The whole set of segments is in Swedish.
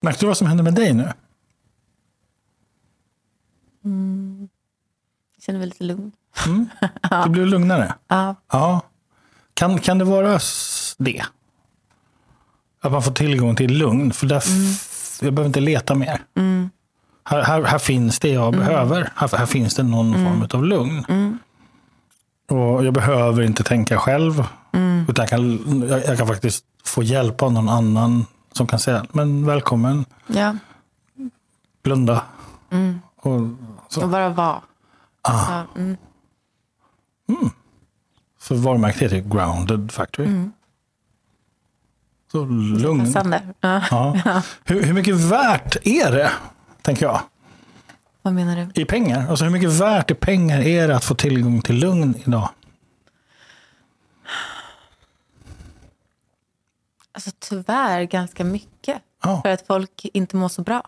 Märkte du vad som hände med dig nu? Jag känner mig lite lugn. Du blev lugnare? Ja. Ja. Kan, kan det vara det? Att man får tillgång till lugn? För där f- jag behöver inte leta mer. Här, här, här finns det jag behöver. Här, här finns det någon form av lugn. Och Jag behöver inte tänka själv. Utan jag kan, jag, jag kan faktiskt få hjälp av någon annan som kan säga, men välkommen, ja. blunda. Och, så. Och bara vara. Ja, mm. För varumärket heter ju Grounded Factory. Så lugn. Passande. Ja. Ja. Hur, hur mycket värt är det, tänker jag, Vad menar du? i pengar? Alltså hur mycket värt i pengar är det att få tillgång till lugn idag? Alltså tyvärr ganska mycket. Ja. För att folk inte mår så bra.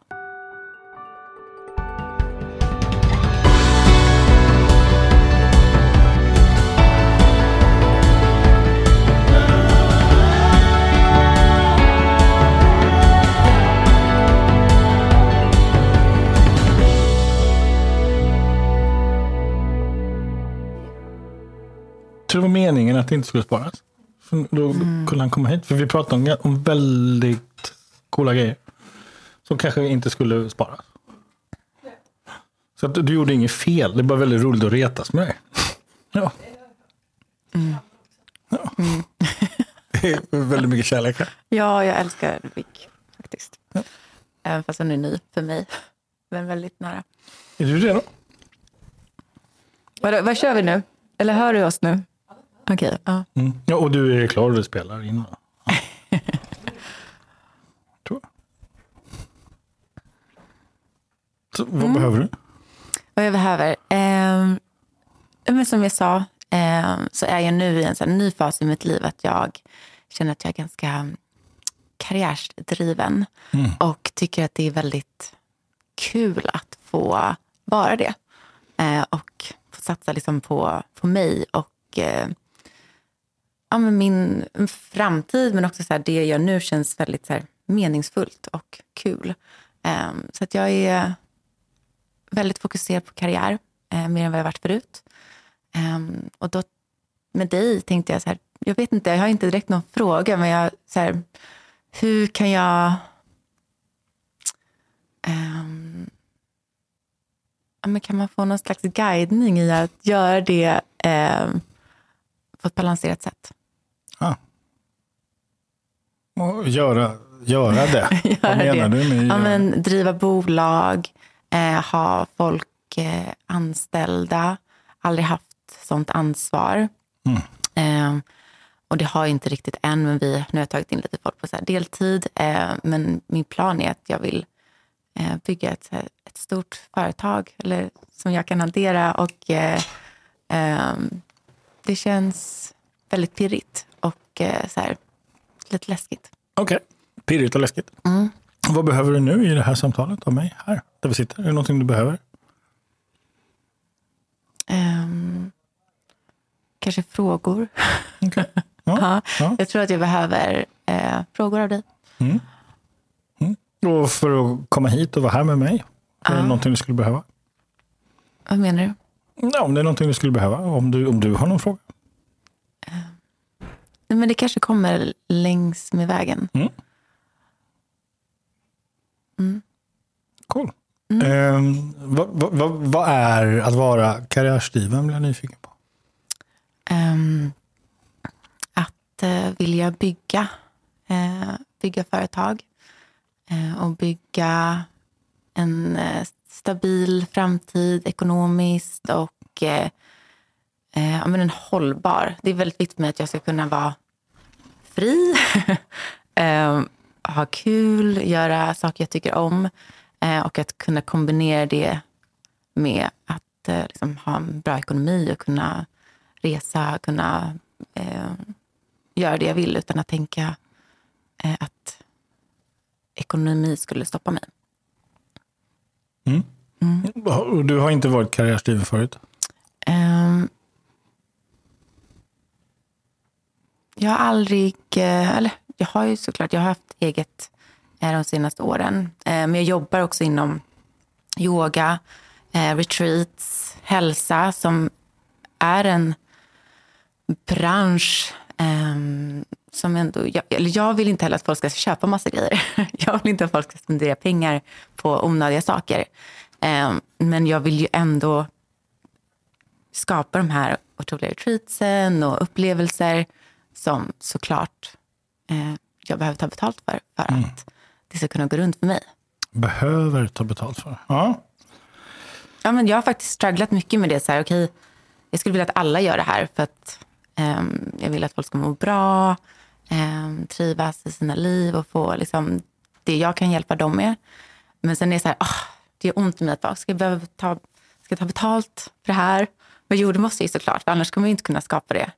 Tror det var meningen att det inte skulle sparas? Då kunde han komma hit. För vi pratade om, om väldigt coola grejer. Som kanske inte skulle sparas. Så att du gjorde inget fel. Det är bara väldigt roligt att retas med dig. Ja. ja. Det är väldigt mycket kärlek här. Ja, jag älskar Vic faktiskt. Även fast han är ny för mig. Men väldigt nära. Är du redo? Vad, vad kör vi nu? Eller hör du oss nu? Okej. ja. Mm. Ja, och du är klar och spelar in. va? Ja. Tror jag. Så, vad behöver du? Vad jag behöver? Ja, men som jag sa ehm, så är jag nu i en sån ny fas i mitt liv att jag känner att jag är ganska karriärsdriven och tycker att det är väldigt kul att få vara det. Eh, och få satsa liksom på, på mig och eh, ja, men min framtid men också så här, det jag gör nu känns väldigt så här, meningsfullt och kul. Um, så att jag är väldigt fokuserad på karriär, eh, mer än vad jag varit förut. Um, och då med dig tänkte jag så här, jag vet inte, jag har inte direkt någon fråga, men jag så här, hur kan jag Um, ja, men kan man få någon slags guidning i att göra det ehm, på ett balanserat sätt? Och göra, göra det. vad Göra menar det. du med Ja, men, driva bolag, eh, ha folk eh, anställda. Aldrig haft sånt ansvar. Eh, och det har jag inte riktigt än, men vi, nu har jag tagit in lite folk på så deltid. Eh, men min plan är att jag vill eh, bygga ett, ett stort företag eller, som jag kan hantera. Och eh, ehm, Det känns väldigt pirrigt och så här, lite läskigt. Okej, pirrigt och läskigt. Vad behöver du nu i det här samtalet av mig här, där vi sitter? Är det någonting du behöver? Ehm, kanske frågor. Ja. Ja, Ja. Jag tror att jag behöver eh, frågor av dig. Och för att komma hit och vara här med mig, är det någonting du skulle behöva? Vad menar du? Ja, om det är någonting du skulle behöva, om du, om du har någon fråga. Men det kanske kommer längs med vägen. Cool. Ehm, vad, vad, vad, vad är att vara karriärsdriven, blir jag nyfiken på. Ehm, att eh, vilja bygga, eh, bygga företag eh, och bygga en stabil framtid ekonomiskt och eh, eh, ja, men en hållbar. Det är väldigt viktigt med att jag ska kunna vara fri, eh, ha kul, göra saker jag tycker om eh, och att kunna kombinera det med att eh, liksom, ha en bra ekonomi och kunna resa, kunna eh, göra det jag vill utan att tänka eh, att ekonomi skulle stoppa mig. Och Du har inte varit karriärsdriven förut? Ehm, jag har aldrig, eh, eller jag har ju såklart, jag har haft eget eh, de senaste åren. Eh, men jag jobbar också inom yoga, retreats, hälsa som är en bransch ehm, som ändå... Jag, eller jag vill inte heller att folk ska köpa massa grejer. Jag vill inte att folk ska spendera pengar på onödiga saker. Ehm, men jag vill ju ändå skapa de här otroliga retreatsen och upplevelser som såklart eh, jag behöver ta betalt för, för Mm. att det ska kunna gå runt för mig. Behöver ta betalt för. Ja. Ja, men jag har faktiskt strugglat mycket med det. Så här, okej, jag skulle vilja att alla gör det här för att ehm, jag vill att folk ska må bra, ehm, trivas i sina liv och få liksom, det jag kan hjälpa dem med. Men sen är det så här, ah, det gör ont i mig att ska jag, behöva ta, ska jag ta betalt för det här? Men jo, det måste jag ju såklart, för annars kommer jag inte kunna skapa det.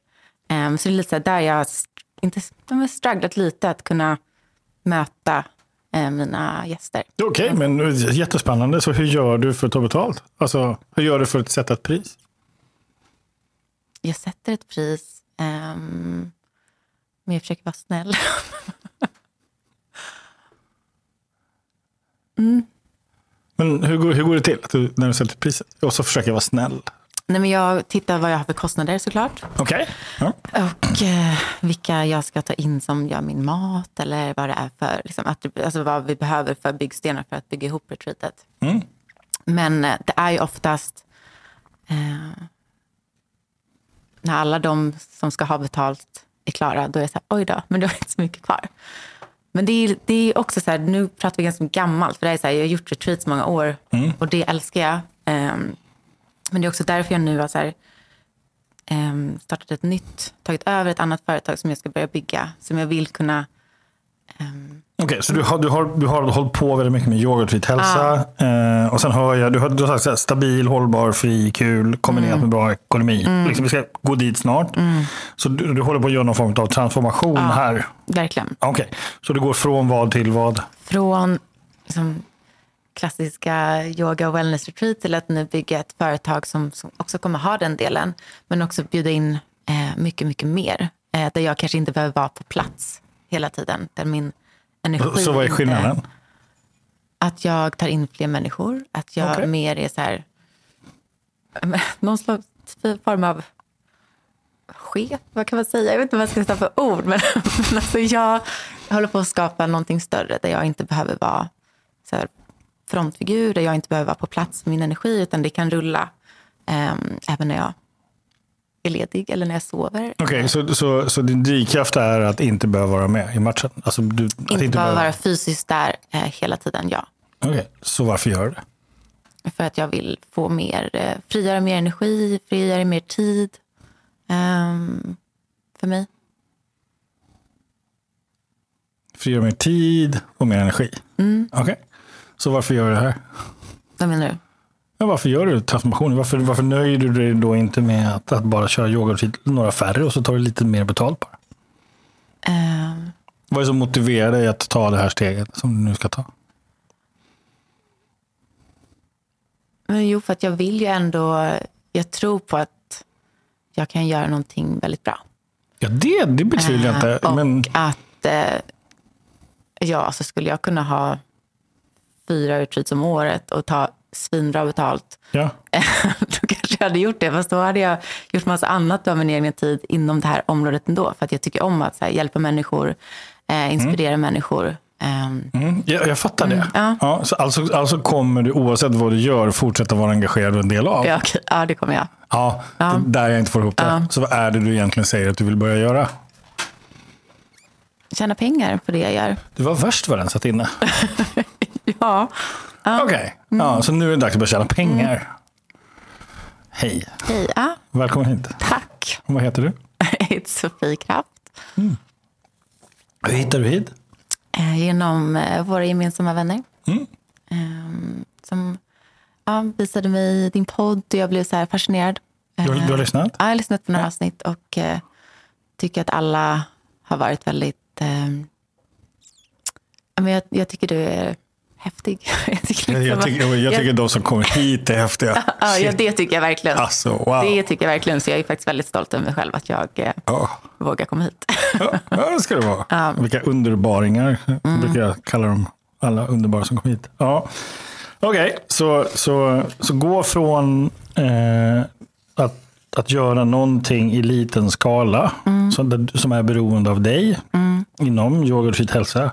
Ehm, så det är lite där jag har st- inte, de har strugglat lite att kunna möta eh, mina gäster. Okej, men eh, jättespännande. Så hur gör du för att ta betalt? Alltså, hur gör du för att sätta ett pris? jag sätter ett pris, ehm, men jag försöker vara snäll. Men hur går, hur går det till att du, när du sätter priset? Och så försöker jag vara snäll. Nej, men jag tittar vad jag har för kostnader såklart. Okej. Ja. Och eh, vilka jag ska ta in som gör min mat eller vad det är för, liksom, att, alltså vad vi behöver för byggstenar för att bygga ihop retreatet. Mm. Men eh, det är ju oftast eh, när alla de som ska ha betalt är klara, då är det så här, oj då, men det har inte så mycket kvar. Men det är, det är också så här, nu pratar vi ganska gammalt, för det är så här, jag har gjort retreats många år och det älskar jag. Ehm, men det är också därför jag nu har så här, ehm, startat ett nytt, tagit över ett annat företag som jag ska börja bygga, som jag vill kunna ehm, Okej, så du har, du, har, du har hållit på väldigt mycket med och hälsa. Eh, och sen hör jag, du har, du har sagt så här, stabil, hållbar, fri, kul, kombinerat med bra ekonomi. Liksom, vi ska gå dit snart. Så du, du håller på att göra någon form av transformation här. verkligen Okej, så du går från vad till vad? från liksom, klassiska yoga och wellness retreat till att nu bygga ett företag som, som också kommer ha den delen. Men också bjuda in eh, mycket, mycket mer. Eh, där jag kanske inte behöver vara på plats hela tiden. Där min energi Så vad är inte- skillnaden? Att jag tar in fler människor. Att jag Okej. mer är så här... Någon slags form av chef, vad kan man säga? Jag vet inte vad jag ska sätta för ord. Men, men alltså jag håller på att skapa någonting större där jag inte behöver vara så här, frontfigur, där jag inte behöver vara på plats med min energi, utan det kan rulla ehm, även när jag är ledig eller när jag sover. Okej, så, så, så din drivkraft är att inte behöva vara med i matchen? Alltså, du, att Inte bara behöva- vara fysiskt där eh, hela tiden, ja. Okej, så varför gör du det? För att jag vill få mer, eh, frigöra mer energi, frigöra mer tid ehm, för mig. Frigöra mer tid och mer energi? Mm. Okej, så varför gör du det här? Vad menar du? Ja, varför gör du transformationen? Varför, varför nöjer du dig då inte med att, att bara köra yoga några färre och så tar du lite mer betalt bara? Ehm, Vad är det som motiverar dig att ta det här steget som du nu ska ta? men jo, för att jag vill ju ändå, jag tror på att jag kan göra någonting väldigt bra. Ja, det, det betvivlar jag inte. Eh, och Men, att, eh, ja, så skulle jag kunna ha fyra retreats om året och ta svinbra betalt. ja. då kanske jag hade gjort det. Fast då hade jag gjort massa annat av min egen tid inom det här området ändå. För att jag tycker om att här, hjälpa människor, eh, inspirera människor. Ehm, Mm, jag, jag fattar det. ja. så alltså, alltså kommer du oavsett vad du gör fortsätta vara engagerad och en del av? ja, okej, ja, det kommer jag. Ja, det- där jag inte får ihop det. Ja. Så vad är det du egentligen säger att du vill börja göra? Tjäna pengar på det jag gör. Det var värst vad den satt inne. Ja, Okej, ja, så nu är det dags att börja tjäna pengar. Hej, hej. Ja, välkommen hit. tack. Vad heter du? Jag heter Sofie Kraft. Hur hittar du hit? Eh, genom eh, våra gemensamma vänner. Mm. Ehm, som ja, visade mig din podd och jag blev så här fascinerad. Du du har Eh, lyssnat? Ja, jag har lyssnat på några avsnitt och eh, tycker att alla har varit väldigt... Ja, men jag, jag tycker du är häftig. jag tycker, Jag, liksom jag, tycker, jag tycker de som kommer hit är häftiga. ja, ja, det tycker jag verkligen. Alltså, wow. Det tycker jag verkligen. Så jag är faktiskt väldigt stolt över mig själv att jag Ja. vågar komma hit. Ja, ja, det ska det vara. Mm. Vilka underbaringar, brukar jag kalla dem. Alla underbara som kom hit. Ja. Okej, så, så, så gå från eh, att, att göra någonting i liten skala Mm. som, som är beroende av dig inom yoga och hälsa.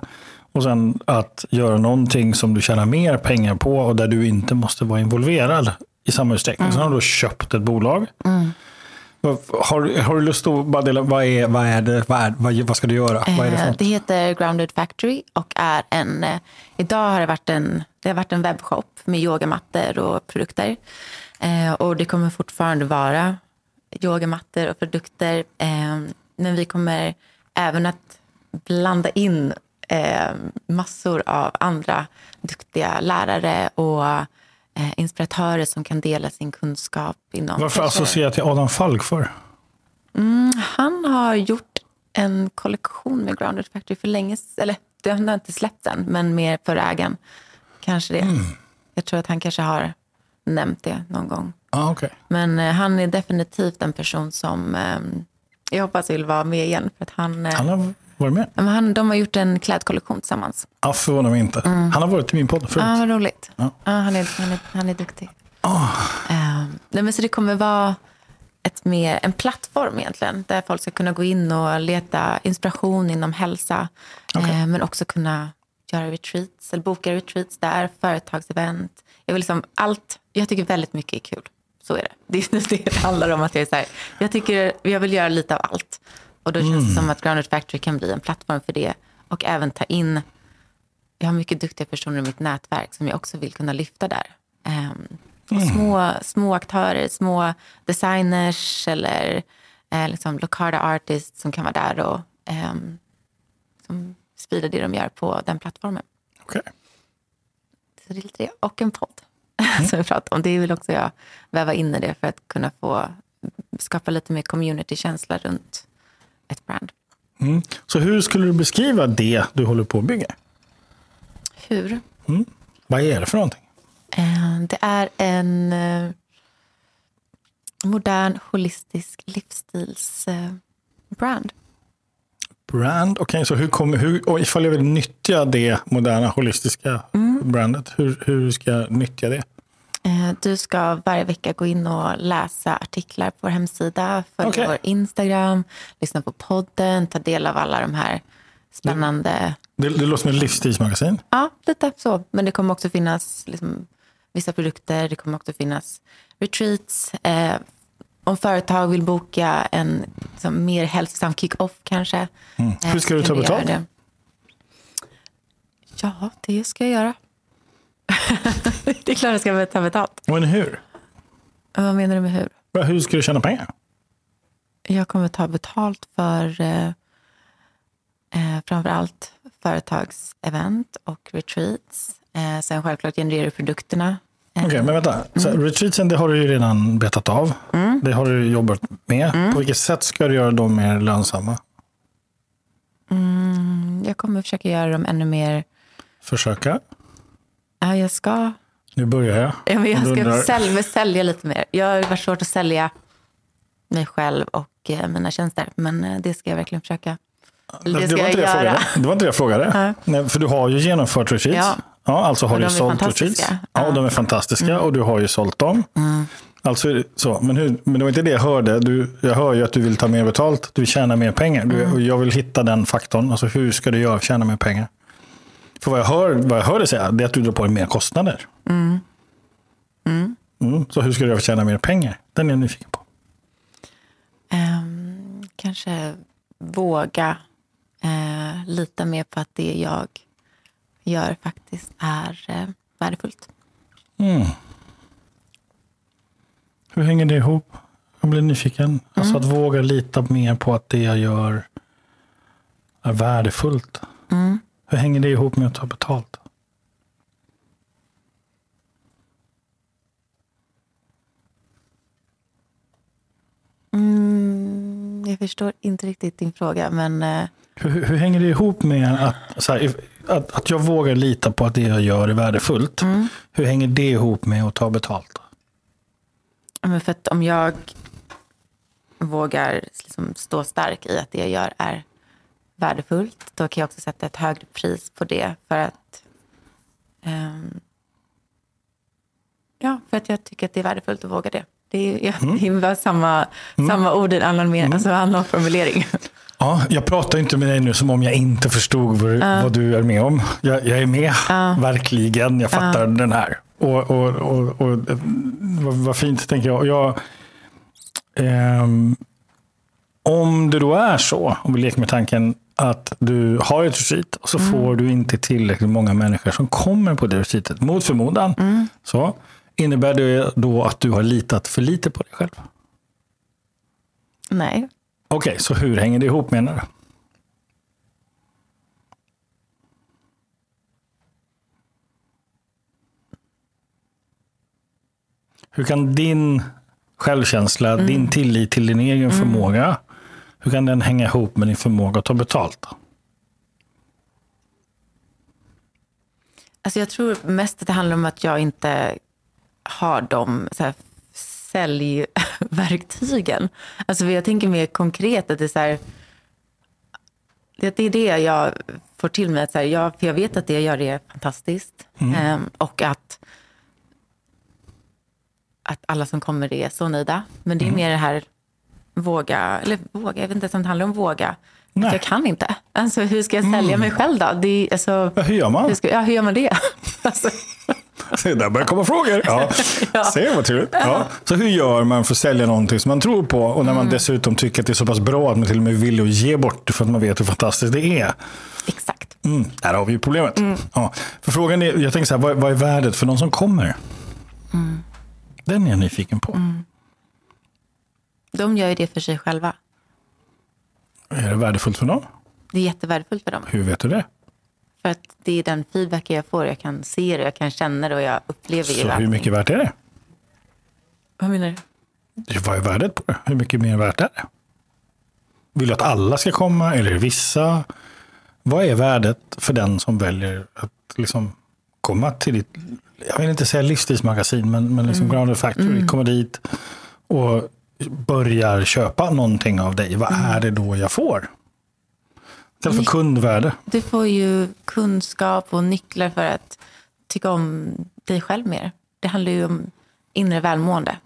Och sen att göra någonting som du tjänar mer pengar på och där du inte måste vara involverad i samma utsträckning. Mm. Sen har du köpt ett bolag. Vad- Har, har du lust att bara dela, vad är, vad är det, vad, är, vad, vad ska du göra? Vad är det för Eh, något? Det heter Grounded Factory och är en... eh, Idag har det varit en, det har varit en webbshop med yogamattor och produkter. Eh, och det kommer fortfarande vara yogamattor och produkter. Men vi kommer även att blanda in eh, massor av andra duktiga lärare och eh, inspiratörer som kan dela sin kunskap inom... Varför kanske- associera till Adam Falk för? han har gjort en kollektion med Grounded Factory för länge Eller den har inte släppts än, men mer för ägaren. Kanske det. Jag tror att han kanske har nämnt det någon gång. Ah, okay. Men eh, han är definitivt en person som eh, jag hoppas vill vara med igen. För att han, eh, Han har varit med. han, de har gjort en klädkollektion tillsammans. Ja, förvånar mig inte. Han har varit i min podd förut. Ja, vad roligt. Ja. Ja. han, är, han, är, han är duktig. Eh, nej, men så det kommer vara ett mer, en plattform egentligen. Där folk ska kunna gå in och leta inspiration inom hälsa. Okej. Eh, men också kunna göra retreats, eller boka retreats där, företagsevent. Jag, vill liksom allt, jag tycker väldigt mycket är kul. Så är det. Det, det handlar om att jag är så här, jag, tycker, jag vill göra lite av allt. Och då känns det som att Grounded Factory kan bli en plattform för det. Och även ta in jag har mycket duktiga personer i mitt nätverk som jag också vill kunna lyfta där. Ehm, och små, små aktörer, små designers eller eh, liksom Locarda artists som kan vara där och ehm, som sprider det de gör på den plattformen. Okej. Så det är lite det. Och en podd som vi pratade om. Det vill också jag väva in i det för att kunna få skapa lite mer community-känsla runt ett brand. Mm. Så hur skulle du beskriva det du håller på att bygga? Hur? Vad är det för någonting? Eh, Det är en eh, modern, holistisk livsstilsbrand. Brand, okej. så hur kommer, hur, och ifall jag vill nyttja det moderna holistiska brandet, hur, hur ska jag nyttja det? Eh, Du ska varje vecka gå in och läsa artiklar på vår hemsida, följa Okej. vår Instagram, lyssna på podden, ta del av alla de här spännande... Det, det låter som ett livsstilsmagasin. Ja, lite så. Men det kommer också finnas liksom, vissa produkter. Det kommer också finnas retreats. Eh, om företag vill boka en liksom, mer hälsosam kick-off kanske. eh, Mm. Hur ska du ta betalt? Ja, det ska jag göra. det är klart jag ska ta betalt. Men hur? Vad menar du med hur? Hur ska du tjäna pengar? Jag kommer ta betalt för eh, eh, framför allt företagsevent och retreats. Eh, sen självklart genererar produkterna. Eh, Okej, men vänta. Så, Mm. retreatsen, det har du ju redan betat av. Det har du jobbat med. Mm. På vilket sätt ska du göra dem mer lönsamma? mm, jag kommer försöka göra dem ännu mer... Försöka. Ja, jag ska, Nu börjar jag. ja, men jag ska sälja, sälja lite mer. Jag har varit svårt att sälja mig själv och eh, mina tjänster. Men eh, det ska jag verkligen försöka. Eller Det, Det var inte jag det, jag göra. frågade. det var inte det jag frågade. Ja. Nej, för du har ju genomfört retreats. Ja. Ja, alltså har Och du sålt retreats. Ja, och. Mm. de är fantastiska och du har ju sålt dem. Alltså, är det så. Men, hur, men det var inte det jag hörde. Du, jag hör ju att du vill ta mer betalt. Du vill tjäna mer pengar. Du, Mm. och jag vill hitta den faktorn. Alltså, hur ska du göra för att tjäna mer pengar? För vad jag hör, vad jag hör dig säga det är att du drar på dig mer kostnader. Mm. Så hur ska du tjäna mer pengar? Den är jag nyfiken på. Ehm, kanske våga eh, lita mer på att det jag gör faktiskt är eh, värdefullt. Hur hänger det ihop? Jag blir nyfiken. Alltså att våga lita mer på att det jag gör är värdefullt. Hur hänger det ihop med att ta betalt? Mm, jag förstår inte riktigt din fråga, men eh, Hur, hur hänger det ihop med att, här, att, att jag vågar lita på att det jag gör är värdefullt. Hur hänger det ihop med att ta betalt? Men för att om jag vågar liksom stå stark i att det jag gör är värdefullt, då kan jag också sätta ett högre pris på det. För att, ehm, ja, för att jag tycker att det är värdefullt att våga det. Det är, ja, det är samma, samma ord, en annan, men, alltså, annan formulering. Ja, jag pratar inte med dig nu som om jag inte förstod vad, vad du är med om. Jag, jag är med, verkligen. Jag fattar den här. Och, och, och, och eh, vad, vad fint, tänker jag. Jag ehm, om det då är så, om vi leker med tanken att du har ett retreat och så får du inte tillräckligt många människor som kommer på det retreatet, mot förmodan, så innebär det då att du har litat för lite på dig själv? Nej, Okej, så hur hänger det ihop menar du? Hur kan din självkänsla, din tillit till din egen förmåga, hur kan den hänga ihop med din förmåga att ta betalt? Alltså jag tror mest att det handlar om att jag inte har de så här, säljverktygen. Alltså jag tänker mer konkret att det är så här, det är det jag får till mig. Att så här, jag, för jag vet att det jag gör är fantastiskt. Ehm, och att, att alla som kommer är så nöjda. Men det är mer det här våga, eller våga, jag vet inte ens om det handlar om våga. Nej. Jag kan inte. Alltså hur ska jag sälja mig själv då? Det alltså, Ja, hur gör man? hur, ska, ja, hur gör man det? alltså, Se, där börjar komma frågor. Ja. Se vad trevligt. Ja. Så hur gör man för att sälja någonting som man tror på och när man dessutom tycker att det är så pass bra att man till och med vill att ge bort det för att man vet hur fantastiskt det är. exakt. Mm, där har vi ju problemet. Ja. För frågan är, jag tänker så här, vad, vad är värdet för de som kommer? Den är jag nyfiken på. De gör ju det för sig själva. Är det värdefullt för dem? Det är jättevärdefullt för dem. Hur vet du det? För att det är den feedback jag får. Jag kan se det, jag kan känna det och jag upplever ju Så hur mycket värt är det? Vad menar du? Vad är värdet på det? Hur mycket mer värt är det? Vill du att alla ska komma eller vissa? Vad är värdet för den som väljer att liksom komma till ditt, jag vill inte säga livsstilsmagasin, men, men liksom Grounded Factory, komma dit och börjar köpa någonting av dig. Vad är det då jag får? Istället för kundvärde. Du får ju kunskap och nycklar för att tycka om dig själv mer. Det handlar ju om inre välmående.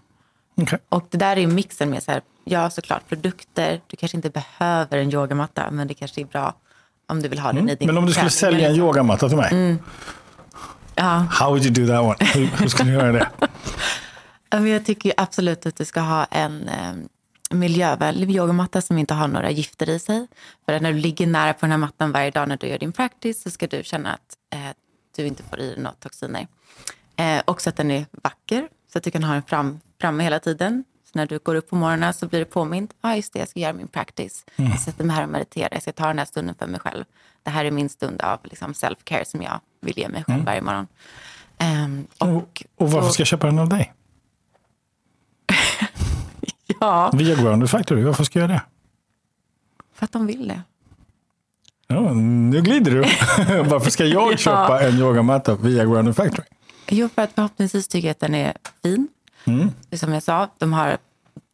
Okej. Och det där är ju mixen med så här, ja såklart produkter. Du kanske inte behöver en yogamatta, men det kanske är bra om du vill ha den i din Men om du skulle sälja en yogamatta till mig, Ja, how would you do that one? Hur, hur skulle du göra det? Jag tycker absolut att du ska ha en eh, miljövänlig yogamatta som inte har några gifter i sig. För när du ligger nära på den här mattan varje dag när du gör din practice så ska du känna att eh, du inte får i dig några toxiner. Eh, också att den är vacker så att du kan ha den fram, framme hela tiden. Så när du går upp på morgonen så blir du påmind. Ja, ah, just det, jag ska göra min practice. Jag sätter mig här och mediterar. Jag ska ta den här stunden för mig själv. Det här är min stund av liksom, self-care som jag vill ge mig själv varje morgon. Ehm, och, Och, och varför ska jag köpa den av dig? ja, Via Grounded Factory, varför ska jag göra det? för att de vill det. Ja, nu glider du. Varför ska jag Ja. köpa en yogamatta via Grounded Factory? Jo, för att förhoppningsvis tycker jag att den är fin. Mm. Som jag sa, de har,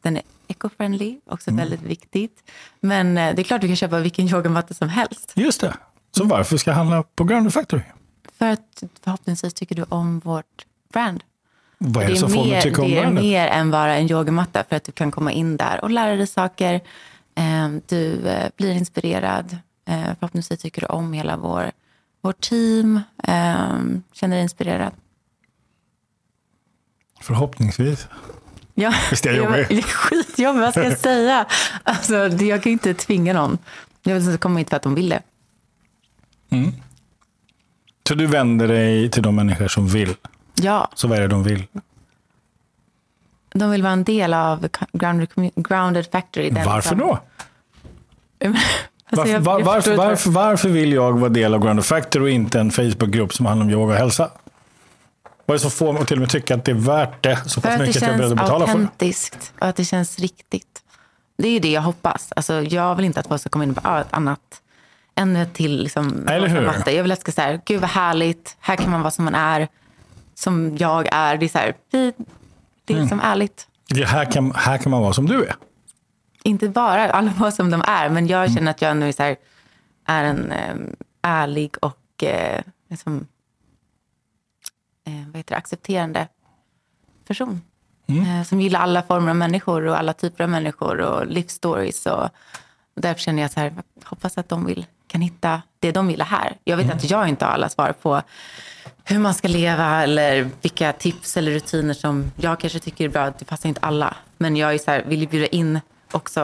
den är eco-friendly, också Mm. väldigt viktigt. Men eh, det är klart du kan köpa vilken yogamatta som helst. Just det. Så varför ska jag handla på Grounded Factory? För att förhoppningsvis tycker du om vårt brand. Vad är det, Det är, som får mig mer, tycka om det är mer än bara en yogamatta för att du kan komma in där och lära dig saker. Eh, Du eh, blir inspirerad. Eh, Förhoppningsvis tycker du om hela vår, vårt team. Eh, Känner dig inspirerad. Förhoppningsvis. Ja, Visst är jag jobbig? Det är skitjobbigt, vad ska jag säga? Alltså, jag kan inte tvinga någon. Jag vill komma hit för att de vill det. Så du vänder dig till de människor som vill. Ja, Så vad är det de vill? de vill vara en del av Grounded, grounded Factory. Varför som- då? Alltså, Varför, var, varför, varför, varför vill jag vara del av Grounded Factory och inte en Facebookgrupp som handlar om yoga och hälsa? Vad är det som får mig att till och med tycka att det är värt det så För pass mycket att jag är beredd känns att betala för det? autentiskt och att det känns riktigt. Det är det jag hoppas. Alltså, jag vill inte att folk ska komma in och bara, ah, ett annat, ännu ett till liksom, Eller hur? matte. Jag vill att det ska säga, gud vad härligt, här kan man vara som man är, som jag är. Det är, så här, vi, det är Mm. liksom ärligt. Det här, kan, här kan man vara som du är. Inte bara alla vara som de är, men Mm. jag känner att jag nu är, så här, är en eh, ärlig och eh, liksom, eh, vad heter det, accepterande person. Mm. Eh, som gillar alla former av människor och alla typer av människor och livsstories. Och, och därför känner jag så här, hoppas att de vill, kan hitta det de vill här. Jag vet att jag inte har alla svar på hur man ska leva eller vilka tips eller rutiner som jag kanske tycker är bra. Det passar inte alla. Men jag är så här, vill bjuda in också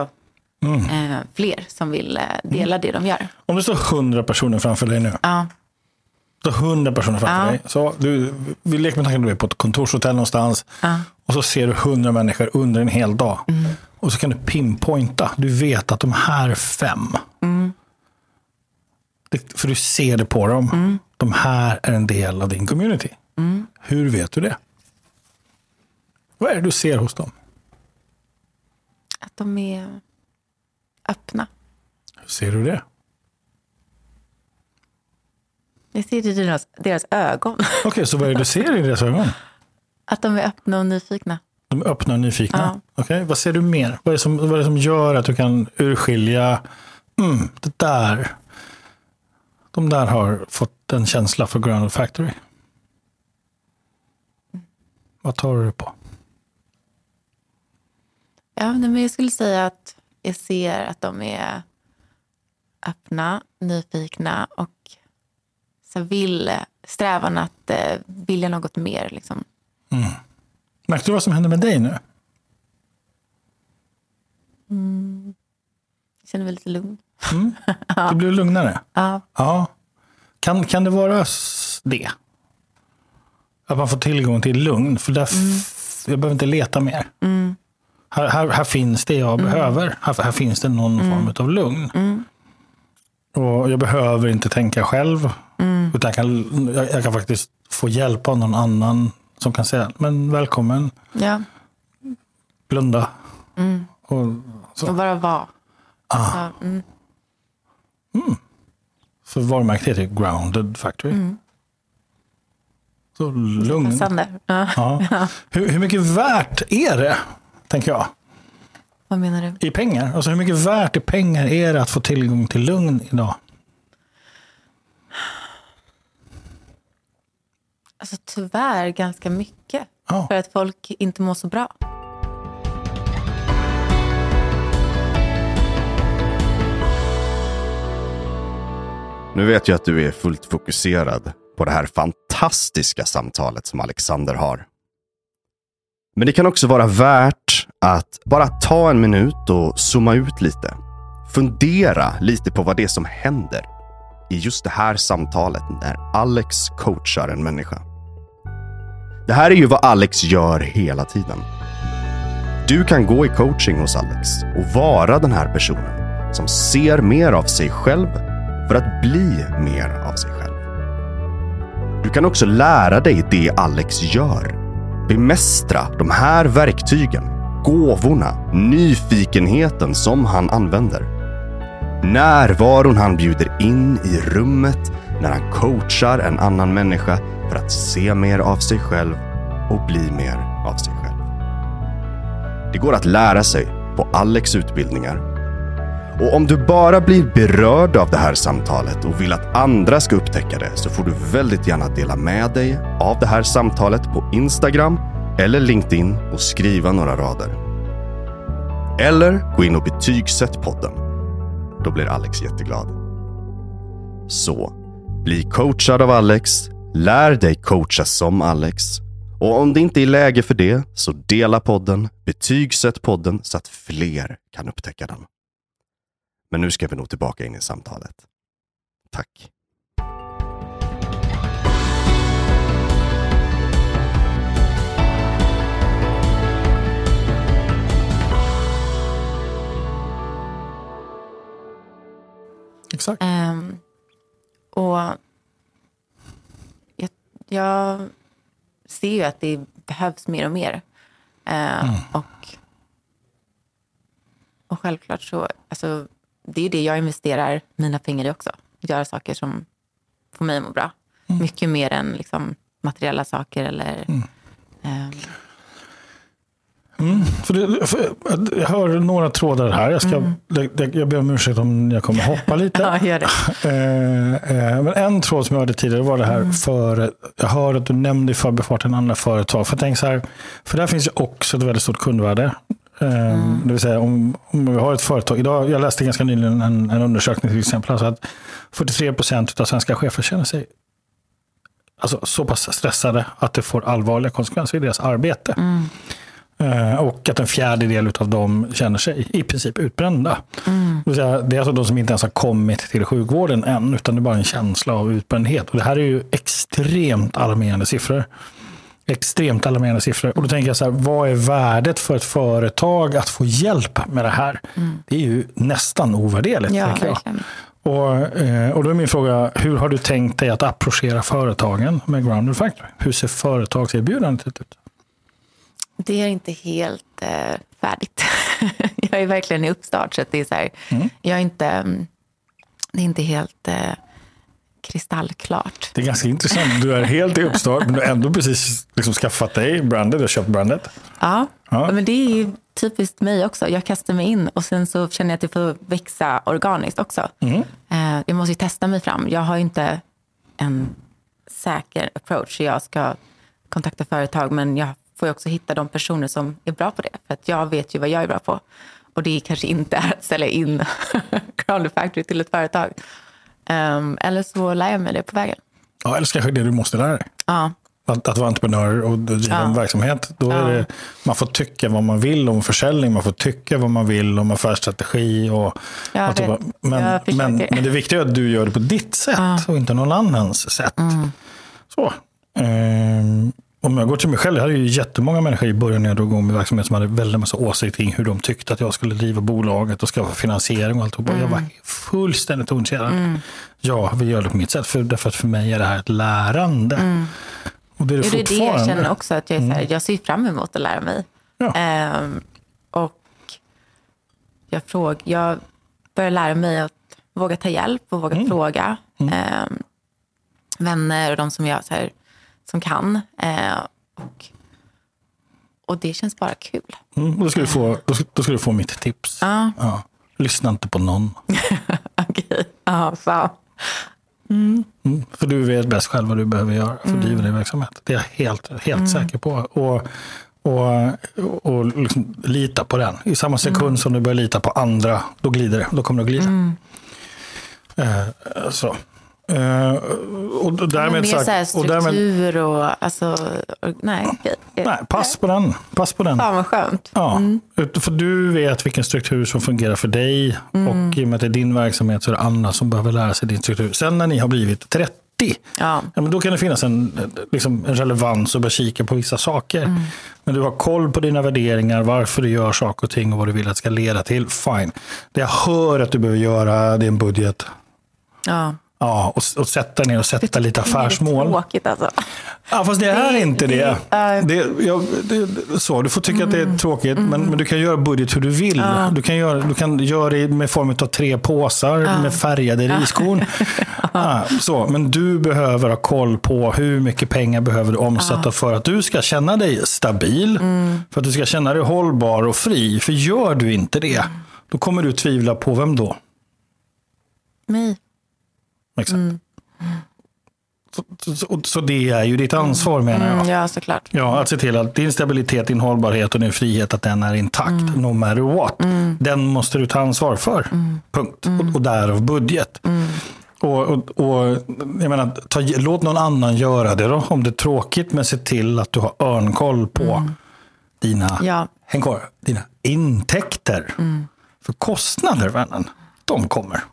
eh, fler som vill eh, dela det de gör. Om det står hundra personer framför dig nu. Ja. Det står hundra personer framför Ja. dig. Så du, vi leker med tanken att du är på ett kontorshotell någonstans. Och så ser du hundra människor under en hel dag. Och så kan du pinpointa. Du vet att de här fem. Det, för du ser det på dem. De här är en del av din community. Hur vet du det? Vad är det du ser hos dem? Att de är öppna. Hur ser du det? Jag ser det i deras, deras ögon. Okej, så vad är det du ser i deras ögon? Att de är öppna och nyfikna. De är öppna och nyfikna. Ja. Okej, Vad ser du mer? Vad är, som, vad är det som gör att du kan urskilja, mm, det där, de där har fått en känsla för Grounded Factory? Vad tar du på? Ja, men jag skulle säga att jag ser att de är öppna, nyfikna och så vill strävan att eh, vilja något mer. Liksom. Märkte du vad som hände med dig nu? Jag känner mig lite lugn. Du blev lugnare? Ja, Ja. Kan, kan det vara det? Att man får tillgång till lugn? För där f- jag behöver inte leta mer. Här, här, här finns det jag behöver. Här, här finns det någon form av lugn. Och jag behöver inte tänka själv. Utan jag kan, jag, jag kan faktiskt få hjälp av någon annan som kan säga, men välkommen, ja. blunda. Och, och bara vara. Ah. Så, mm. För varumärket heter ju Grounded Factory. Så lugn. Ja. Ja. Hur, hur mycket värt är det, tänker jag, Vad menar du? i pengar? Alltså hur mycket värt i pengar är det att få tillgång till lugn idag? Alltså, tyvärr ganska mycket. Ja. För att folk inte mår så bra. Nu vet jag att du är fullt fokuserad på det här fantastiska samtalet som Alexander har. Men det kan också vara värt att bara ta en minut och zooma ut lite. Fundera lite på vad det är som händer i just det här samtalet när Alex coachar en människa. Det här är ju vad Alex gör hela tiden. Du kan gå i coaching hos Alex och vara den här personen som ser mer av sig själv för att bli mer av sig själv. Du kan också lära dig det Alex gör. Bemästra de här verktygen, gåvorna, nyfikenheten som han använder. Närvaron han bjuder in i rummet när han coachar en annan människa för att se mer av sig själv och bli mer av sig själv. Det går att lära sig på Alex utbildningar och om du bara blir berörd av det här samtalet och vill att andra ska upptäcka det så får du väldigt gärna dela med dig av det här samtalet på Instagram eller LinkedIn och skriva några rader. Eller gå in och betygsätt podden. Då blir Alex jätteglad. Så, bli coachad av Alex, lär dig coacha som Alex och om det inte är läge för det så dela podden, betygsätt podden så att fler kan upptäcka den. Men nu ska vi nog tillbaka in i samtalet. Tack. Exakt. Ehm, och jag, jag ser ju att det behövs mer och mer. Ehm, och, och självklart så, alltså, det är det jag investerar mina pengar i också. göra saker som får mig att må bra. Mycket mer än liksom, materiella saker eller... ehm, För det, för jag hör några trådar här. Jag, ska, det, det, jag ber om ursäkt om jag kommer hoppa lite. ja, gör det. Eh, eh, men en tråd som jag hörde tidigare var det här för, jag hör att du nämnde i förbifarten andra företag. För jag tänker så här, för där finns ju också ett väldigt stort kundvärde. Eh, Det vill säga om, om vi har ett företag, idag, jag läste ganska nyligen en, en undersökning till exempel, alltså att 43 procent av svenska chefer känner sig alltså, så pass stressade att det får allvarliga konsekvenser i deras arbete. Eh, Och att en fjärdedel av dem känner sig i princip utbrända. Det, vill säga, det är alltså de som inte ens har kommit till sjukvården än, utan det är bara en känsla av utbrändhet. Och det här är ju extremt alarmerande siffror. Extremt alarmerande siffror. Och då tänker jag så här, vad är värdet för ett företag att få hjälp med det här? Det är ju nästan ovärderligt. Ja. Och, eh, och då är min fråga, hur har du tänkt dig att approchera företagen med Grounded Factory? Hur ser företagserbjudandet ut? Det är inte helt eh, färdigt. jag är verkligen i uppstart. Så det är så här, jag är inte, mm, det är inte helt eh, kristallklart. Det är ganska intressant. Du är helt i uppstart, men du har ändå precis liksom skaffat dig brandet och köpt brandet. Ja, Ja. men det är ju typiskt mig också. Jag kastar mig in och sen så känner jag att det får växa organiskt också. Eh, jag måste ju testa mig fram. Jag har inte en säker approach. Jag ska kontakta företag, men jag får ju också hitta de personer som är bra på det. För att jag vet ju vad jag är bra på. Och det kanske inte är att sälja in Grounded Factory till ett företag. Ehm, eller så lär jag mig det på vägen. Ja, eller kanske det du måste lära dig. Ja, Att, att vara entreprenör och driva en Ja. verksamhet. Då är det, man får tycka vad man vill om försäljning, man får tycka vad man vill om affärsstrategi. Och, Jag och vet. men, men, men det viktiga är att du gör det på ditt sätt och inte någon annans sätt. Mm. Så. Ehm, om jag går till mig själv, jag hade ju jättemånga människor i början när jag drog igång min verksamhet som hade väldigt massa åsikter kring hur de tyckte att jag skulle driva bolaget och skaffa finansiering och allt. Mm. Jag var fullständigt ointresserad. Ja, vi gör det på mitt sätt, för, därför att för mig är det här ett lärande. Och det är det Jo, det är det jag känner också. Att jag, är så här, jag ser fram emot att lära mig. Ja. Ehm, och jag, fråg, jag börjar lära mig att våga ta hjälp och våga fråga ehm, vänner och de som jag så här, som kan. Ehm, och, och det känns bara kul. Mm, då, ska du få, då, ska, då ska du få mitt tips. Ja, Ja. Lyssna inte på någon. okej. Ja, fan. Mm, för du vet bäst själv vad du behöver göra för att driva din verksamhet. Det är jag helt, helt säker på. Och, och, och liksom lita på den. I samma sekund som du börjar lita på andra, då glider det. Då kommer det att glida. Eh, så. Eh, och därmed mer så här sagt, och därmed, struktur och... Alltså, nej, nej, pass på den. Pass på den. Fan vad skönt. Ja, ut- för du vet vilken struktur som fungerar för dig. Och i och med att det är din verksamhet så är det andra som behöver lära sig din struktur. Sen när ni har blivit 30, Ja. ja, men då kan det finnas en, liksom, en relevans och börja kika på vissa saker. Men du har koll på dina värderingar, varför du gör saker och ting och vad du vill att det ska leda till. Fine. Det jag hör att du behöver göra, det är en budget. ja. Ja, och, och sätta ner och sätta lite affärsmål. Det är tråkigt alltså. Ja, fast det är inte det. det- ja, det så, du får tycka att det är tråkigt, men, men du kan göra budget hur du vill. Du, kan göra, du kan göra det med form av tre påsar med färgade riskorn. Ja, så, men du behöver ha koll på hur mycket pengar behöver du omsätta för att du ska känna dig stabil. För att du ska känna dig hållbar och fri. För gör du inte det, då kommer du tvivla på vem då? Mig. Exakt. Så, så, så det är ju ditt ansvar menar jag. Mm, ja, såklart. Ja, att se till att din stabilitet, din hållbarhet och din frihet att den är intakt no matter what. Den måste du ta ansvar för. Punkt. Och, och därav budget. Och, och, och jag menar, ta, låt någon annan göra det då, om det är tråkigt, men se till att du har örnkoll på dina, Ja. häng kvar, dina intäkter. För kostnader, vännen, de kommer.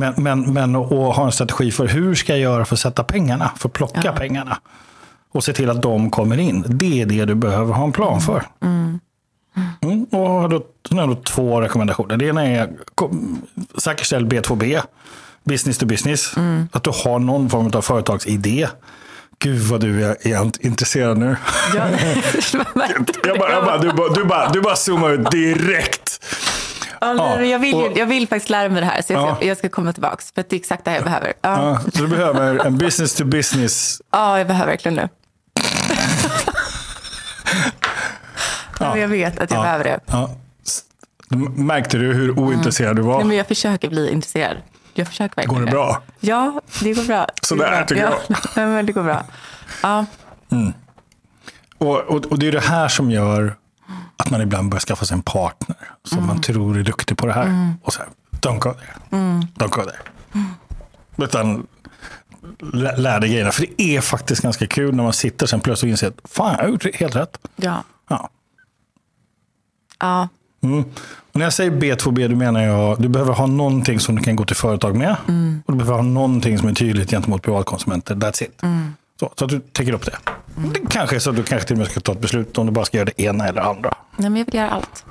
Men, men, men att ha en strategi för hur ska jag göra för att sätta pengarna, för att plocka pengarna. Och se till att de kommer in. Det är det du behöver ha en plan för. Mm, och har då, har jag då två rekommendationer. Det ena är säkerställ B2B, business to business. Att du har någon form av företagsidé. Gud vad du är, intresserad nu. Ja, Jag bara, jag bara, du, bara, du, bara, du bara zoomar ut direkt. Ja, nej, Ja, jag, vill, och- jag vill faktiskt lära mig det här, så jag ska, Ja. jag ska komma tillbaka. För att det är exakt det här jag behöver. Ja, Ja, så du behöver en business to business. ja jag behöver verkligen det. ja. jag vet att jag Ja. behöver det. Märkte du hur ointresserad du var? Nej, men jag försöker bli intresserad. Jag försöker verkligen Går det bra? Ja, det går bra. Sådär, tycker ja. jag. Ja, men det går bra. Ja, Och, och, och det är det här som gör att man ibland börjar skaffa sig en partner som Mm. man tror är duktig på det här. Och så här, don't go there. Mm. Don't go there. Utan lä- lär dig grejerna. För det är faktiskt ganska kul när man sitter sen plötsligt och inser att fan, jag har gjort helt rätt. ja. Ja. ja. Mm. Och när jag säger B2B, då menar jag du behöver ha någonting som du kan gå till företag med. Mm. Och du behöver ha någonting som är tydligt gentemot privatkonsumenter. That's it. Mm. Så, så att du täcker upp det. Det kanske så att du kanske till och med ska ta ett beslut om du bara ska göra det ena eller andra. Nej, men jag vill göra allt.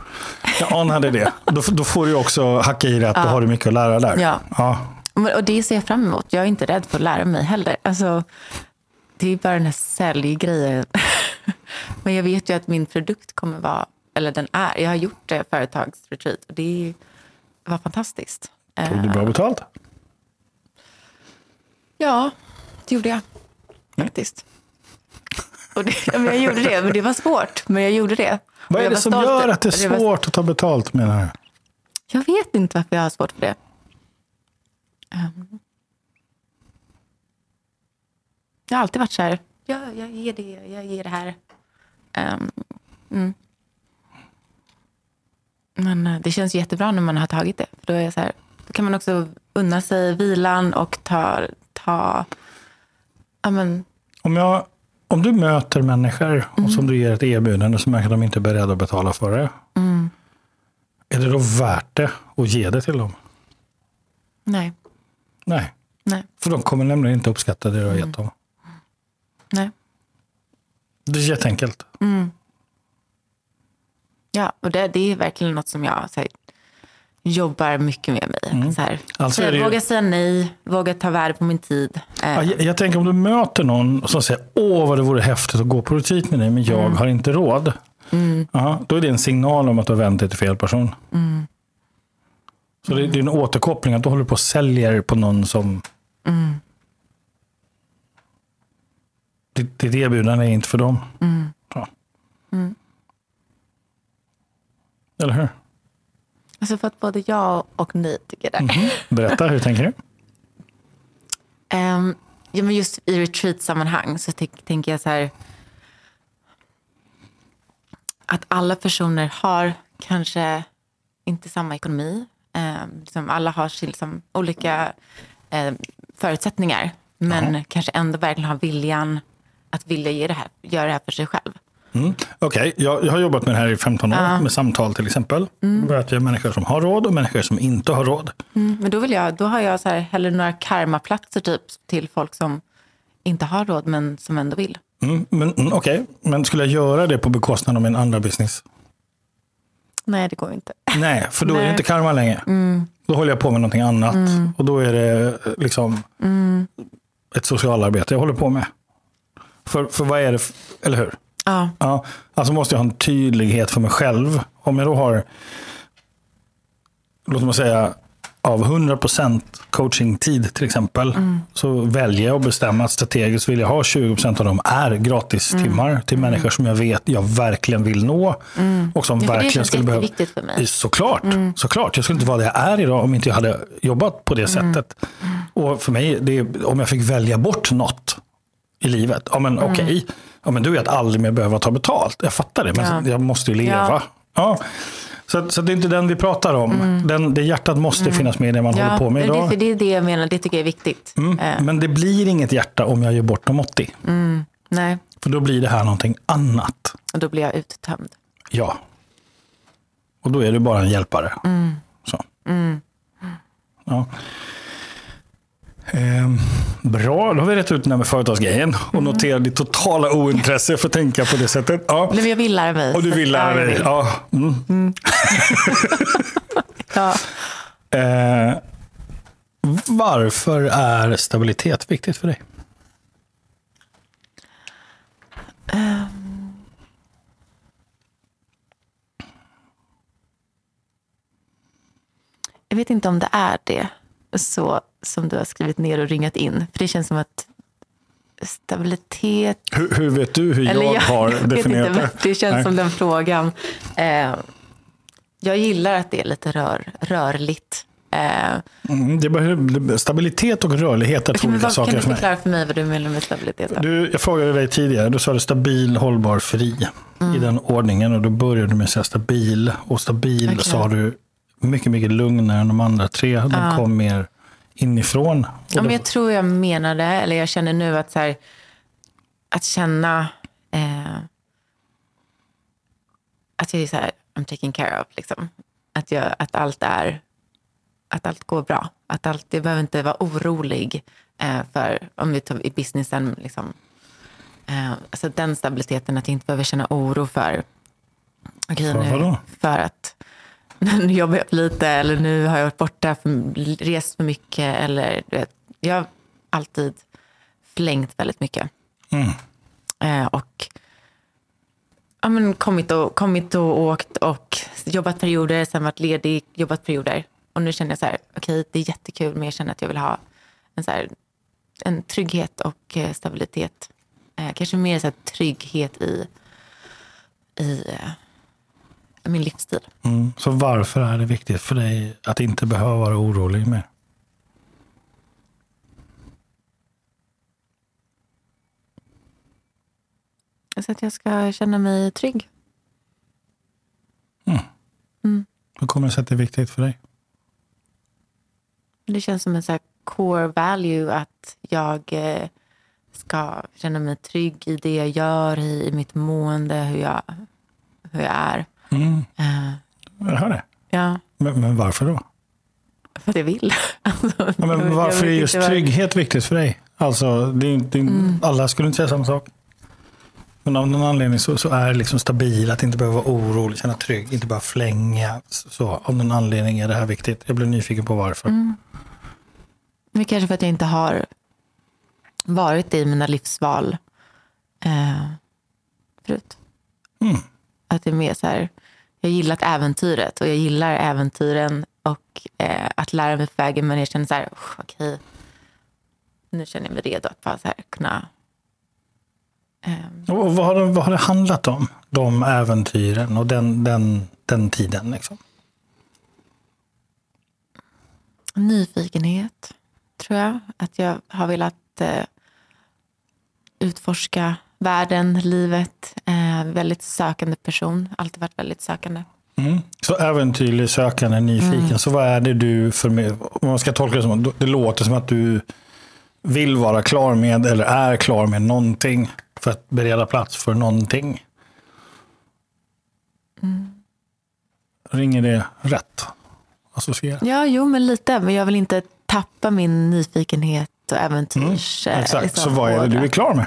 Jag anade det. Då, då får du också hacka i det att då har du mycket att lära där. Ja. Ja. Och det ser jag fram emot. Jag är inte rädd för att lära mig heller. Alltså, det är bara den här säljgrejen. Men jag vet ju att min produkt kommer vara, eller den är, jag har gjort eh, företagsretreat och det var fantastiskt. Eh, Tog du bra betalt? Ja, det gjorde jag faktiskt. Och det, jag gjorde det, men det var svårt. Men jag gjorde det. Vad är det som gör att det är svårt att ta betalt menar du? Jag vet inte varför jag har svårt för det. Ehm. jag har alltid varit så här, ja, jag ger det, jag ger det här. Ehm, mm. Men eh, det känns jättebra när man har tagit det. För då, är så här, då kan man också unna sig vilan och ta, ta ja, men, Om, jag, om du möter människor och som du ger ett erbjudande så märker att de inte är beredda att betala för det. Är det då värt det att ge det till dem? nej, Nej, nej, för de kommer nämligen inte uppskatta det du har gett dem. nej. Det är jätteenkelt. Ja, och det, det är verkligen något som jag här, jobbar mycket med mig. Så här, Alltså det ju- Våga säga nej, våga ta värde på min tid. Eh, Ja, jag, jag tänker om du möter någon som säger åh vad det vore häftigt att gå på retreat med dig men jag har inte råd. Ja, då är det en signal om att du har vänt dig till fel person. Så det, det är en återkoppling att du håller på och säljer på någon som... Ditt, ditt erbjudande är inte för dem. Ja. Eller hur? Alltså för att både jag och ni tycker det. Mhm. Berätta, hur tänker du? Ehm, ja, men just i retreat-sammanhang så tänk- tänker jag så här. Att alla personer har kanske inte samma ekonomi. Um, liksom alla har liksom, olika eh, förutsättningar. Men kanske ändå verkligen har viljan att vilja ge det här, göra det här för sig själv. Mm. Okej, jag, jag har jobbat med det här i 15 år, med samtal till exempel. Mm. Att vi har människor som har råd och människor som inte har råd. Mm, men då, vill jag, då har jag så här, hellre några karmaplatser typ, till folk som inte har råd men som ändå vill. Mm, men mm, Okej, men skulle jag göra det på bekostnad av min andra business? Nej, det går inte. Nej, för då är det Nej. inte karma längre. Då håller jag på med någonting annat. Och då är det eh, liksom ett socialarbete jag håller på med. För, för vad är det, eller hur? Ja, Ja, alltså måste jag ha en tydlighet för mig själv. Om jag då har, låt mig säga, av 100% coachingtid till exempel, så väljer jag att bestämma att strategiskt vill jag ha 20% av dem är gratistimmar till människor som jag vet jag verkligen vill nå. Och som Ja, det verkligen skulle behöva... jätteviktigt för mig. Såklart, såklart. Jag skulle inte vara det jag är idag om inte jag hade jobbat på det sättet. Och för mig, det är, om jag fick välja bort något i livet, ja men okej, ja, men då är det att aldrig mer behöva ta betalt. Jag fattar det, men Ja. jag måste ju leva. Ja. Ja. Så, så det är inte den vi pratar om. Den, det hjärtat måste finnas med i det man håller på med det, idag. för det är det jag menar, det tycker jag är viktigt. Eh, Men det blir inget hjärta om jag gör bort de 80. nej, För då blir det här någonting annat. och då blir jag uttömd. Ja. Och då är du bara en hjälpare. Så. Ja. Ehm, bra, då har vi rätt ut den här med företagsgrejen och noterat ditt totala ointresse för att tänka på det sättet. Ja. Nej, men jag vill lära mig. Och du vill lära jag dig. vill. Ja. Mm. Ja. Eh, varför är stabilitet viktigt för dig? vet inte om det är det så som du har skrivit ner och ringat in. För det känns som att stabilitet... Hur, hur vet du hur jag, Eller har vet definierat inte, det? Det känns Nej. som den frågan. Eh, jag gillar att det är lite rör, rörligt. Eh, Mm, det behöver, stabilitet och rörlighet är två olika kan saker du för mig. förklara för mig vad du menar med stabilitet? Du, jag frågade dig tidigare, du sa du stabil, hållbar, fri Mm. i den ordningen. Och då började du med att säga stabil. Och stabil Okej. sa du mycket, mycket lugnare än de andra tre. De kom mer inifrån. Ja, men jag tror jag menade, eller jag känner nu att så här, att känna eh, att jag är så här, I'm taken care of. Liksom. Att, jag, att allt är, att allt går bra. Att allt, jag behöver inte vara orolig eh, för, om vi tar i businessen, liksom, eh, alltså den stabiliteten, att jag inte behöver känna oro för, okej, För nu, för att nu jobbar jag för lite eller nu har jag varit borta, för, rest för mycket. Eller, du vet, jag har alltid flängt väldigt mycket. Mm. Eh, och ja, men kommit, och, kommit och åkt och jobbat perioder, sen varit ledig, jobbat perioder. Och nu känner jag så här, okej det är jättekul men jag känner att jag vill ha en, så här, en trygghet och eh, stabilitet. Eh, kanske mer så här, trygghet i, i min livsstil. Mm. Så varför är det viktigt för dig att inte behöva vara orolig mer? Så att jag ska känna mig trygg. Hur kommer det sig att det är viktigt för dig? Det känns som en så core value att jag eh, ska känna mig trygg i det jag gör, i, i mitt mående, hur jag, hur jag är. Mm. Eh, Jag hör det. ja, Men, men varför då? för att jag vill. Alltså, Ja, men varför är just trygghet viktigt för dig? Alltså, det det Mm. Alla skulle inte säga samma sak. Men av någon anledning så, så är det liksom stabil, att inte behöva vara orolig, känna trygg, inte bara flänga. Så, av någon anledning är det här viktigt. Jag blir nyfiken på varför. Mm. Men kanske för att jag inte har varit i mina livsval eh, förut. Mm. Att det är mer så här, jag gillat äventyret och jag gillar äventyren och eh, att lära mig på vägen. Men jag känner så här, "Usch, okej, nu känner jag mig redo att bara så här kunna eh, Och vad, har det, vad har det handlat om? De äventyren och den, den, den tiden. Liksom. nyfikenhet, tror jag. Att jag har velat eh, utforska världen, livet. Eh, väldigt sökande person. Alltid varit väldigt sökande. Mm. Så äventyrlig, sökande, nyfiken. Mm. Så vad är det du, för mig, om man ska tolka det som, det låter som att du vill vara klar med eller är klar med någonting för att bereda plats för någonting. Mm. Ringer det rätt? Associerat? Ja, jo, men lite. Men jag vill inte tappa min nyfikenhet och äventyrs... eh, Exakt, liksom, så vad är det du är klar med?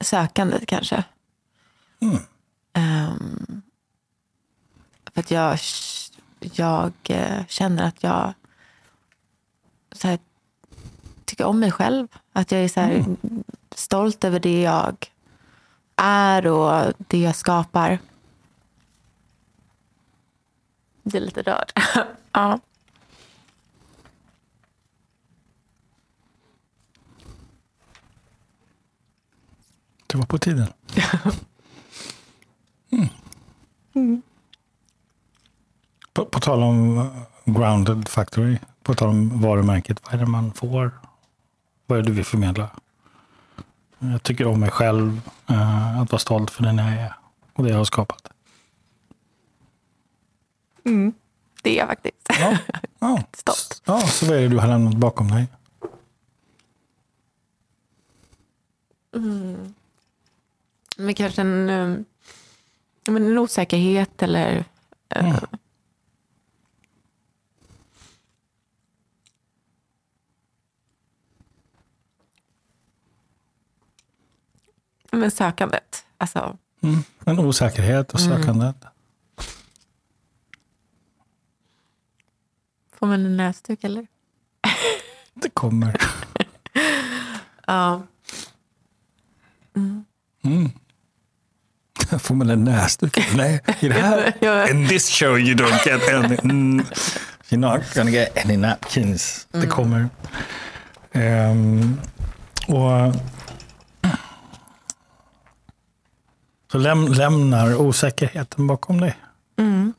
Sökandet kanske. Ehm, för att jag, jag eh, känner att jag så här, tycker om mig själv. Att jag är så här, stolt över det jag är och det jag skapar. Det är lite rörd. ja. Det var på tiden. Mm. På, på tal om uh, Grounded Factory, på tal om varumärket, vad är det man får? Vad är det du vill förmedla? Jag tycker om mig själv, uh, att vara stolt för den jag är och det jag har skapat. Det är jag faktiskt. Ja, ja. Stolt. Ja, så vad är det du har lämnat bakom dig? Men kanske en, eh, men en osäkerhet eller... eh, Men sökandet. Alltså, Mm. En osäkerhet och sökandet. får man en näsduk eller? Det kommer. Ja. Får man en näsduk? Nej, i det här... In this show you don't get any. Mm. You're not gonna get any napkins. Det kommer. Ehm, och så läm, lämnar osäkerheten bakom dig. Mm.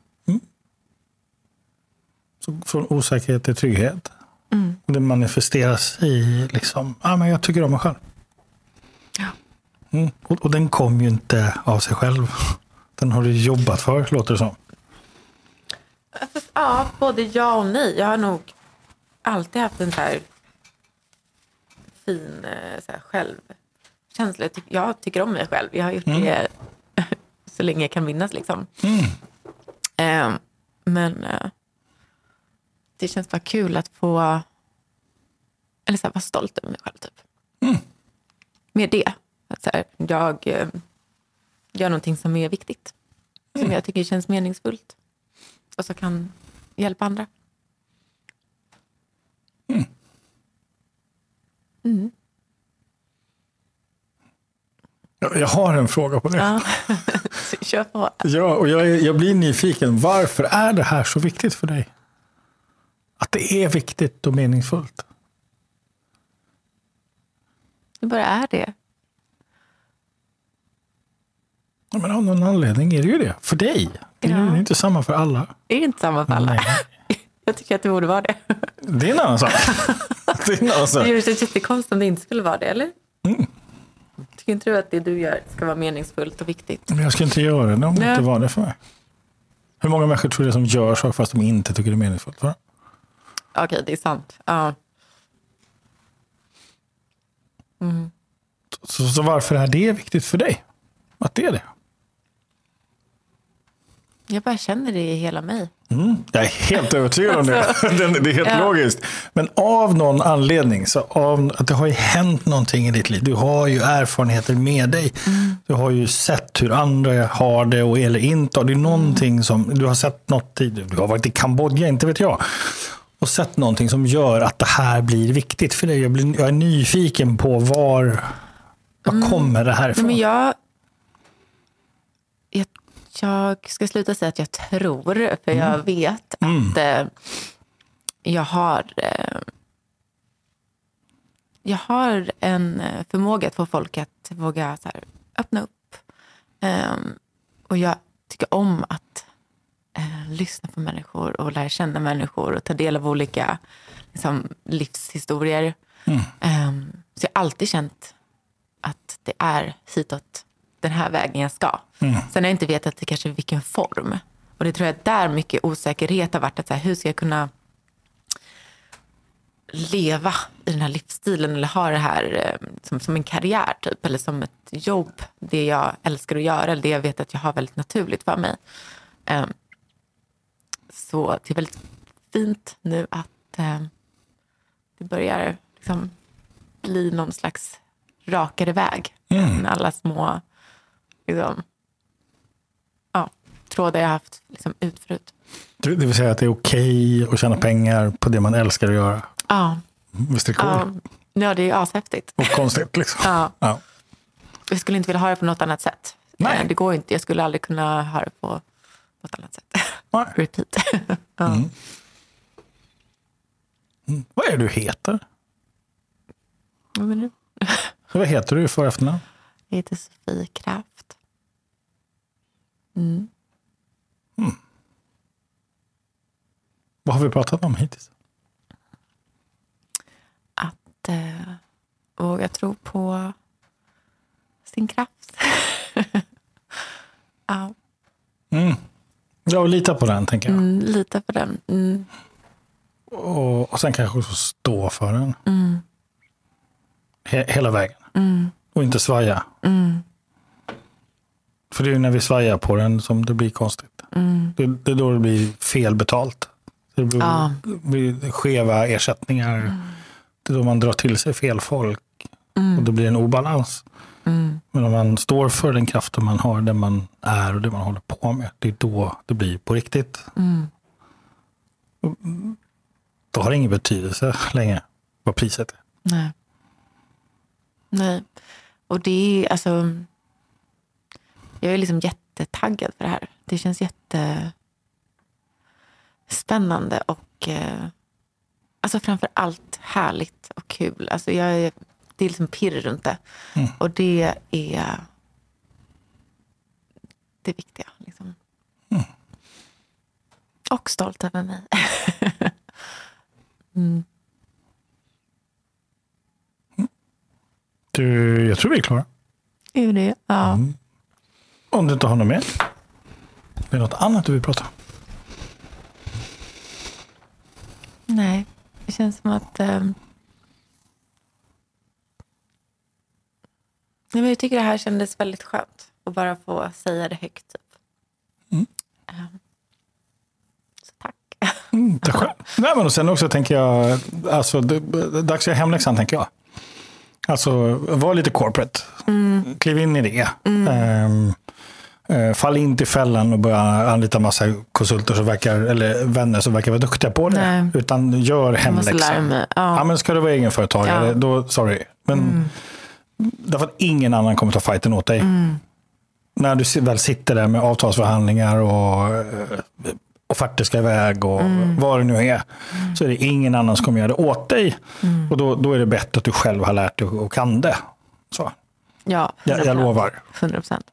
Så från osäkerhet till trygghet. Mm. Det manifesteras i liksom, ah, men jag tycker om mig själv. Mm. Och, och den kom ju inte av sig själv. Den har du jobbat för, låter det som. Ja, både ja och nej. Jag har nog alltid haft en så här fin eh, så här självkänsla. Jag, tyck, jag tycker om mig själv. Jag har gjort det så länge jag kan minnas. Liksom. Eh, men eh, det känns bara kul att få eller så här, vara stolt över mig själv. Typ. Med det. Att så här, jag eh, gör någonting som är viktigt. Som jag tycker känns meningsfullt. Och så kan hjälpa andra. Jag, jag har en fråga på det. Ja. Kör på. Ja, och jag, jag blir nyfiken. Varför är det här så viktigt för dig? Att det är viktigt och meningsfullt. Det bara är det. Ja, men av någon anledning är det ju det. För dig. Det är Ja. ju inte samma för alla. Det är inte samma för alla. Nej. Jag tycker att det borde vara det. Det är en annan sak. det är en annan sak. Det känns jättekonstigt om det inte skulle vara det, eller? Tycker inte du att det du gör ska vara meningsfullt och viktigt? Men jag ska inte göra det om det inte var det för mig. Hur många människor tror du som gör saker fast de inte tycker det är meningsfullt? Okej, det är sant. Ja. Så, så varför är det viktigt för dig? Att det är det? Jag bara känner det i hela mig. Mm, jag är helt övertygad om det. Det- det är helt Ja. logiskt. Men av någon anledning, så av, att det har ju hänt någonting i ditt liv. Du har ju erfarenheter med dig. Du har ju sett hur andra har det och eller inte. Det är någonting som, du har sett något i, du har varit i Kambodja, inte vet jag. Och sett någonting som gör att det här blir viktigt för dig. Jag, blir, jag är nyfiken på var, var kommer det här ifrån? men jag, jag, ska sluta säga att jag tror, för jag vet att eh, jag har eh, jag har en eh, förmåga att få folk att våga så här, öppna upp. Ehm, och jag tycker om att eh, lyssna på människor och lära känna människor och ta del av olika liksom, livshistorier. Ehm, så jag har alltid känt att det är hitåt den här vägen jag ska. Sen har jag inte vetat det kanske vilken form. Och det tror jag där mycket osäkerhet har varit. Att så här, hur ska jag kunna leva i den här livsstilen eller ha det här eh, som, som en karriär typ. Eller som ett jobb. Det jag älskar att göra. Eller det jag vet att jag har väldigt naturligt för mig. Ehm, så det är väldigt fint nu att eh, det börjar liksom bli någon slags rakare väg än alla små liksom, ja, trådar jag haft liksom, ut förut. Det vill säga att det är okej att tjäna pengar på det man älskar att göra. Ja, Visst är det ja, coolt? ja det är ashäftigt. Och konstigt liksom. Ja. Ja. Jag skulle inte vilja ha det på något annat sätt. Nej. Eh, Det går inte. Jag skulle aldrig kunna ha det på något annat sätt. Nej. Repeat. ja. Vad är det du heter? Vad menar du? Vad heter du i för efternamn? Jag heter Sofie Kraft. Mm. Vad har vi pratat om hittills? Att eh, våga tro på sin kraft. ja, Ja, och lita på den tänker jag. mm, lita på den. Mm. Och, och sen kanske också stå för den. He, hela vägen. Och inte svaja. För det är när vi svajar på den som det blir konstigt. Det, det är då det blir fel betalt. Det blir, Ja. det blir skeva ersättningar. Det är då man drar till sig fel folk. Och det blir en obalans. Men om man står för den kraften man har, den man är och det man håller på med. Det är då det blir på riktigt. Och Då har det ingen betydelse längre vad priset är. Nej. Nej. Och det är alltså... Jag är liksom jättetaggad för det här. Det känns jätte... spännande och eh, alltså framför allt härligt och kul. Alltså jag är, det är liksom pirr runt det. Och det är det viktiga. Liksom. Och stolt över mig. Du, jag tror vi är klara. är det? Ja. Om du inte har något mer? Det är något annat du vill prata om? Nej, det känns som att... Eh, nej, men jag tycker det här kändes väldigt skönt. Att bara få säga det högt. Typ. Eh, så tack. Mm, själv. Nej, men och sen också tänker jag, alltså, det, det, dags göra hemläxan tänker jag. Alltså, var lite corporate. Kliv in i det. Ehm, eh, fall inte i fällan och börja anlita massa konsulter som verkar, eller vänner som verkar vara duktiga på det. Nej. Utan gör Jag hemläxan. Ja. Ja. men ska du vara egenföretagare, Ja. då sorry. Men därför att ingen annan kommer ta fighten åt dig. När du väl sitter där med avtalsförhandlingar och eh, offerter ska iväg och vad det nu är. Så är det ingen annan som kommer göra det åt dig. Och då, då är det bättre att du själv har lärt dig och kan det. Så. Ja, Jag, jag 100%. lovar. 100 procent.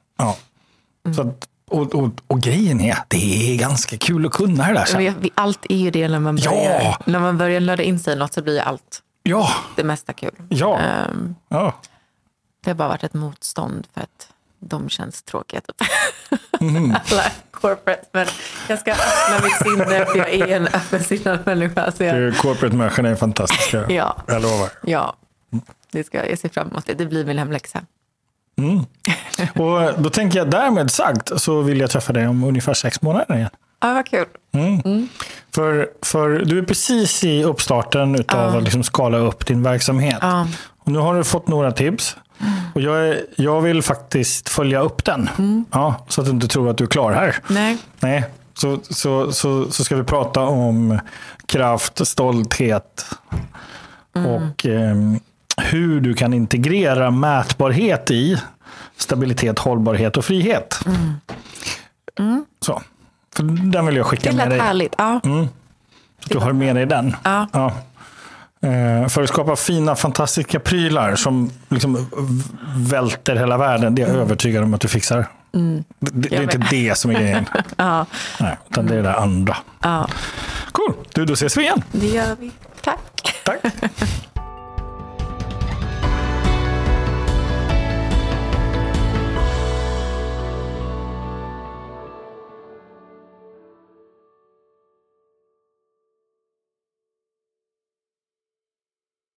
Ja. Så att, och, och, och grejen är, det är ganska kul att kunna det där sen. Allt är ju det när man Ja. börjar, när man börjar nörda in sig i något så blir allt Ja, det mesta kul. Ja. Ehm, ja. det har bara varit ett motstånd för att de känns tråkiga. Typ. Mhm. Alla corporate. Men jag ska öppna mitt sinne för jag är en öppensinnad människa. Så jag, Du, Corporate-människorna är fantastiska. Ja. Jag lovar. ja, det ska jag se fram emot. Det, det blir min hemläxa. Och då tänker jag därmed sagt så vill jag träffa dig om ungefär sex månader igen. Ja, vad kul. För, för du är precis i uppstarten utav att liksom skala upp din verksamhet. Ja. Och nu har du fått några tips. Och jag, är, jag vill faktiskt följa upp den. Ja, så att du inte tror att du är klar här. Nej. Nej, så, så, så, så ska vi prata om kraft, stolthet och ehm, hur du kan integrera mätbarhet i stabilitet, hållbarhet och frihet. Så. För den vill jag skicka Det med lät dig. härligt. Ja. Du har med dig den. Ja. Eh, För att skapa fina, fantastiska prylar som liksom välter hela världen. Det är jag övertygad om att du fixar. Det, det, det är inte det som är grejen. Ja. Nej, utan det är det andra. ja, Cool. Du, då ses vi igen. det gör vi. Tack. Tack.